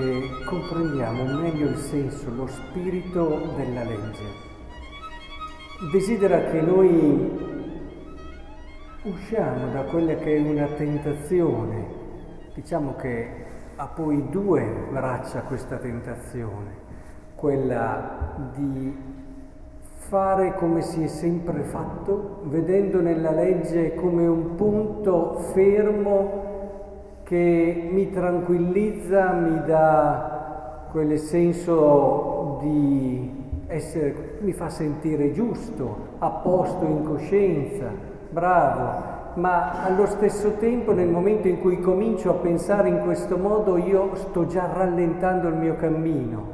perché comprendiamo meglio il senso, lo spirito della legge. Desidera che noi usciamo da quella che è una tentazione, diciamo che ha poi due braccia questa tentazione, quella di fare come si è sempre fatto, vedendo nella legge come un punto fermo che mi tranquillizza, mi dà quel senso di essere, mi fa sentire giusto, a posto in coscienza, bravo, ma allo stesso tempo nel momento in cui comincio a pensare in questo modo io sto già rallentando il mio cammino,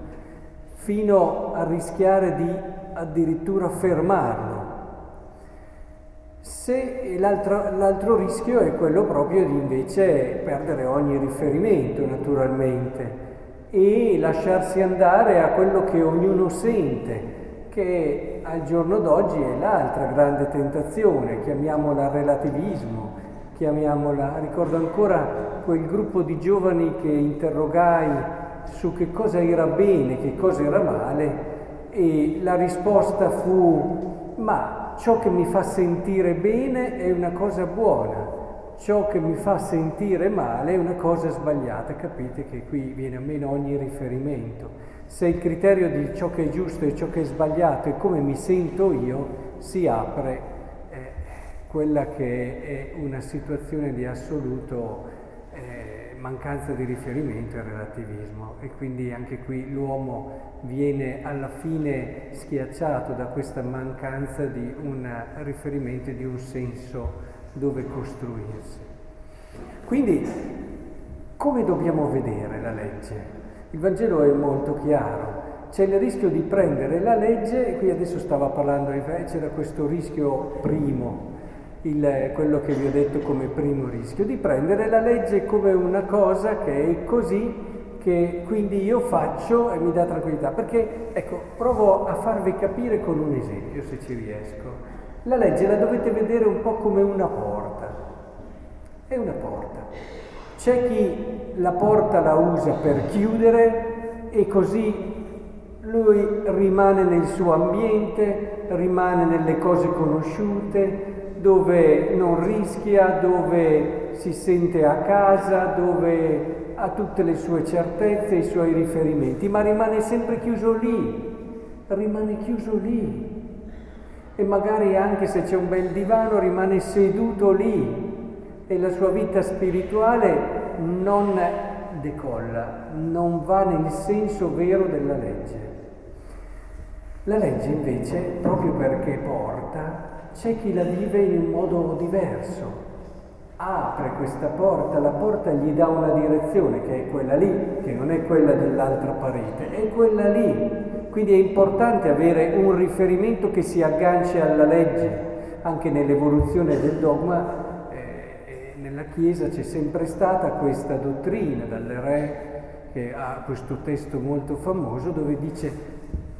fino a rischiare di addirittura fermarlo. Se l'altro, l'altro, rischio è quello proprio di invece perdere ogni riferimento naturalmente e lasciarsi andare a quello che ognuno sente, che al giorno d'oggi è l'altra grande tentazione, chiamiamola relativismo, chiamiamola, ricordo ancora quel gruppo di giovani che interrogai su che cosa era bene, che cosa era male e la risposta fu ma ciò che mi fa sentire bene è una cosa buona, ciò che mi fa sentire male è una cosa sbagliata. Capite che qui viene a meno ogni riferimento. Se il criterio di ciò che è giusto e ciò che è sbagliato è come mi sento io, si apre eh, quella che è una situazione di assoluto mancanza di riferimento e relativismo e quindi anche qui l'uomo viene alla fine schiacciato da questa mancanza di un riferimento e di un senso dove costruirsi. Quindi come dobbiamo vedere la legge? Il Vangelo è molto chiaro. C'è il rischio di prendere la legge, e qui adesso stava parlando, c'era questo rischio primo, il, quello che vi ho detto come primo rischio, di prendere la legge come una cosa che è così che quindi io faccio e mi dà tranquillità. Perché, ecco, provo a farvi capire con un esempio, se ci riesco. La legge la dovete vedere un po' come una porta. È una porta. C'è chi la porta la usa per chiudere e così lui rimane nel suo ambiente, rimane nelle cose conosciute, dove non rischia, dove si sente a casa, dove ha tutte le sue certezze, i suoi riferimenti, ma rimane sempre chiuso lì, rimane chiuso lì. E magari anche se c'è un bel divano rimane seduto lì e la sua vita spirituale non decolla, non va nel senso vero della legge. La legge invece, proprio perché porta, c'è chi la vive in un modo diverso, apre questa porta, la porta gli dà una direzione che è quella lì, che non è quella dell'altra parete, è quella lì. Quindi è importante avere un riferimento che si agganci alla legge. Anche nell'evoluzione del dogma, eh, eh nella Chiesa c'è sempre stata questa dottrina, dalle re che ha questo testo molto famoso dove dice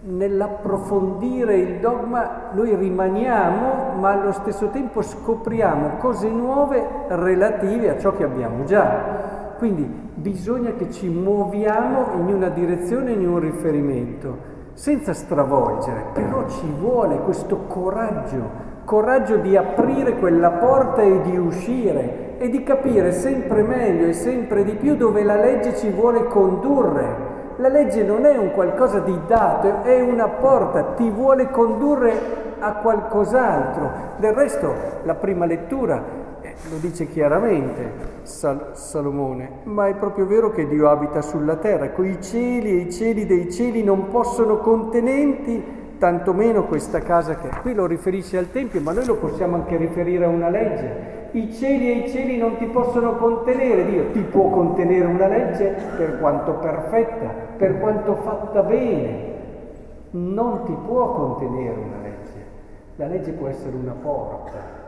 nell'approfondire il dogma noi rimaniamo, ma allo stesso tempo scopriamo cose nuove relative a ciò che abbiamo già. Quindi bisogna che ci muoviamo in una direzione, in un riferimento, senza stravolgere, però ci vuole questo coraggio, coraggio di aprire quella porta e di uscire e di capire sempre meglio e sempre di più dove la legge ci vuole condurre la legge non è un qualcosa di dato, è una porta, ti vuole condurre a qualcos'altro. Del resto, la prima lettura eh, lo dice chiaramente Sal- Salomone, ma è proprio vero che Dio abita sulla terra, coi cieli e i cieli dei cieli non possono contenenti, tantomeno questa casa che qui lo riferisce al Tempio, ma noi lo possiamo anche riferire a una legge i cieli e i cieli non ti possono contenere, Dio ti può contenere una legge per quanto perfetta, per quanto fatta bene, non ti può contenere una legge. La legge può essere una porta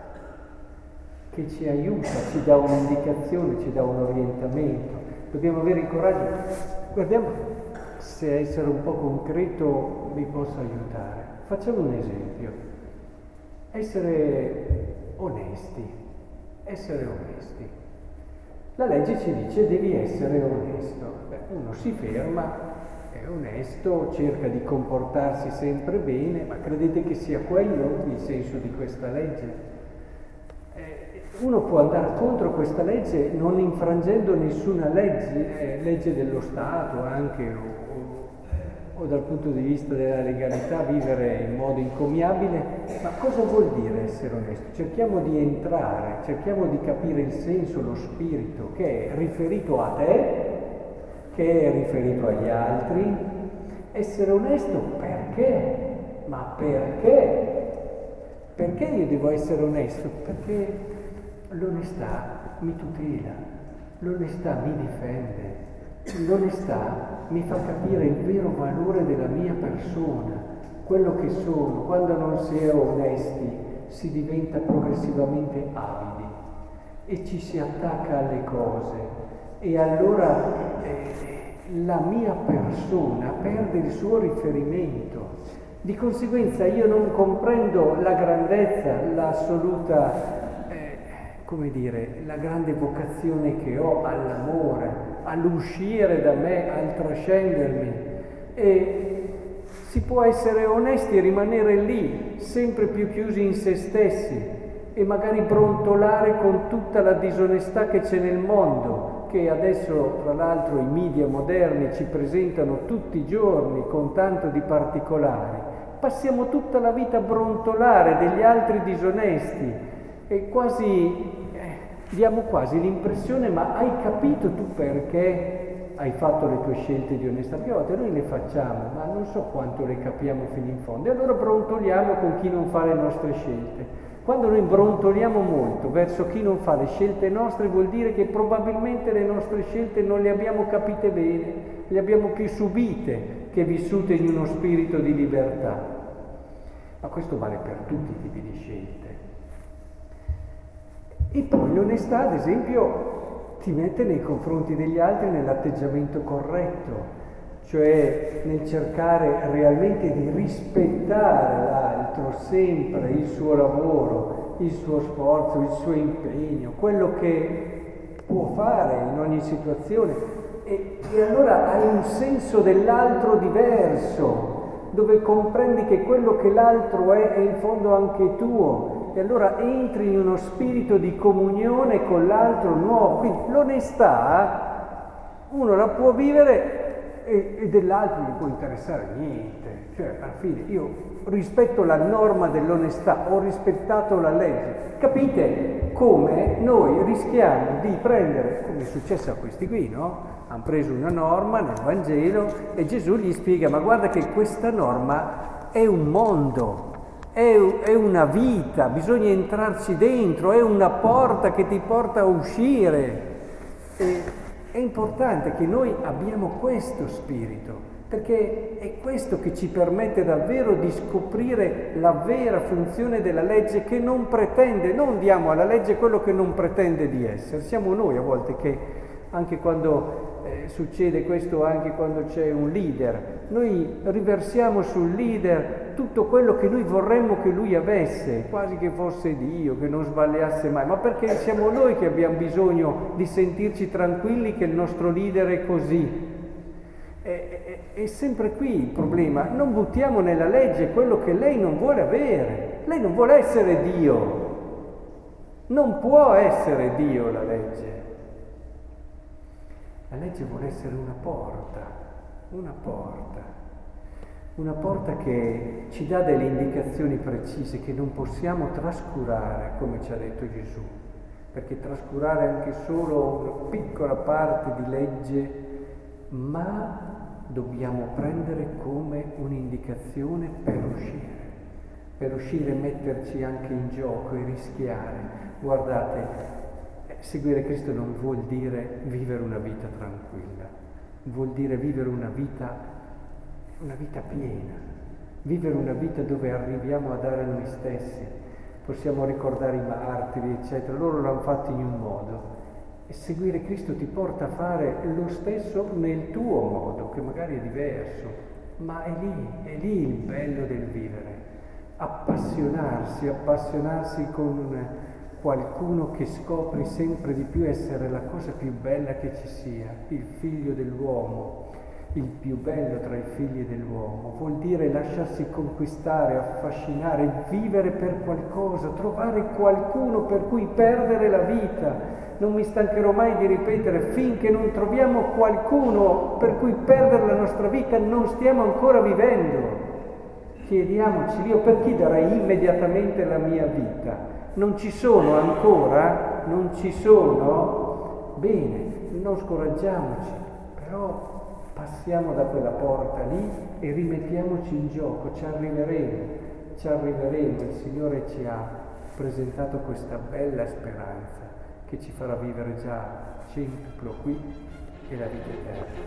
che ci aiuta, ci dà un'indicazione, ci dà un orientamento. Dobbiamo avere il coraggio. Guardiamo se essere un po' concreto mi possa aiutare. Facciamo un esempio. Essere onesti essere onesti. La legge ci dice devi essere onesto. Beh, uno si ferma, è onesto, cerca di comportarsi sempre bene, ma credete che sia quello il senso di questa legge? Eh, uno può andare contro questa legge non infrangendo nessuna legge, eh, legge dello Stato anche, o, o, dal punto di vista della legalità vivere in modo incomiabile, ma cosa vuol dire essere onesti? Cerchiamo di entrare, cerchiamo di capire il senso, lo spirito che è riferito a te che è riferito agli altri. Essere onesto perché? Ma perché? Perché io devo essere onesto? Perché l'onestà mi tutela, l'onestà mi difende, l'onestà mi fa capire il vero valore della mia persona, quello che sono. Quando non si è onesti si diventa progressivamente avidi e ci si attacca alle cose e allora eh, la mia persona perde il suo riferimento. Di conseguenza io non comprendo la grandezza, l'assoluta, eh, come dire, la grande vocazione che ho all'amore, all'uscire da me, al trascendermi. E si può essere onesti e rimanere lì, sempre più chiusi in se stessi e magari brontolare con tutta la disonestà che c'è nel mondo, che adesso tra l'altro i media moderni ci presentano tutti i giorni con tanto di particolari, passiamo tutta la vita a brontolare degli altri disonesti e quasi diamo quasi l'impressione ma hai capito tu perché hai fatto le tue scelte di onestà? Perché a volte noi le facciamo, ma non so quanto le capiamo fino in fondo e allora brontoliamo con chi non fa le nostre scelte. Quando noi brontoliamo molto verso chi non fa le scelte nostre vuol dire che probabilmente le nostre scelte non le abbiamo capite bene, le abbiamo più subite che vissute in uno spirito di libertà. Ma questo vale per tutti i tipi di scelte. E poi l'onestà, ad esempio, ti mette nei confronti degli altri nell'atteggiamento corretto, cioè nel cercare realmente di rispettare l'altro, sempre il suo lavoro, il suo sforzo, il suo impegno, quello che può fare in ogni situazione. E, e allora hai un senso dell'altro diverso, dove comprendi che quello che l'altro è è in fondo anche tuo. E allora entri in uno spirito di comunione con l'altro nuovo. Quindi l'onestà uno la può vivere e, e dell'altro non può interessare niente. Cioè, alla fine io rispetto la norma dell'onestà, ho rispettato la legge. Capite come noi rischiamo di prendere, come è successo a questi qui, no? Hanno preso una norma nel Vangelo e Gesù gli spiega, ma guarda che questa norma è un mondo, è, è una vita, bisogna entrarci dentro, è una porta che ti porta a uscire. E, è importante che noi abbiamo questo spirito, perché è questo che ci permette davvero di scoprire la vera funzione della legge che non pretende, non diamo alla legge quello che non pretende di essere. Siamo noi a volte che, anche quando eh, succede questo, anche quando c'è un leader, noi riversiamo sul leader tutto quello che noi vorremmo che lui avesse, quasi che fosse Dio, che non sbagliasse mai, ma perché siamo noi che abbiamo bisogno di sentirci tranquilli che il nostro leader è così. È, è, è sempre qui il problema, non buttiamo nella legge quello che lei non vuole avere, lei non vuole essere Dio, non può essere Dio la legge. La legge vuole essere una porta, una porta una porta che ci dà delle indicazioni precise che non possiamo trascurare, come ci ha detto Gesù, perché trascurare anche solo una piccola parte di legge, ma dobbiamo prendere come un'indicazione per uscire, per uscire e metterci anche in gioco e rischiare. Guardate, seguire Cristo non vuol dire vivere una vita tranquilla, vuol dire vivere una vita una vita piena, vivere una vita dove arriviamo a dare noi stessi, possiamo ricordare i martiri, eccetera, loro l'hanno fatto in un modo. E seguire Cristo ti porta a fare lo stesso nel tuo modo, che magari è diverso, ma è lì, è lì il bello del vivere. Appassionarsi, appassionarsi con qualcuno che scopri sempre di più essere la cosa più bella che ci sia, il figlio dell'uomo, il più bello tra i figli dell'uomo. Vuol dire lasciarsi conquistare, affascinare, vivere per qualcosa, trovare qualcuno per cui perdere la vita. Non mi stancherò mai di ripetere, finché non troviamo qualcuno per cui perdere la nostra vita non stiamo ancora vivendo. Chiediamoci, io per chi darei immediatamente la mia vita? Non ci sono ancora, non ci sono, bene, non scoraggiamoci, però passiamo da quella porta lì e rimettiamoci in gioco, ci arriveremo, ci arriveremo, il Signore ci ha presentato questa bella speranza che ci farà vivere già centuplo qui e la vita eterna.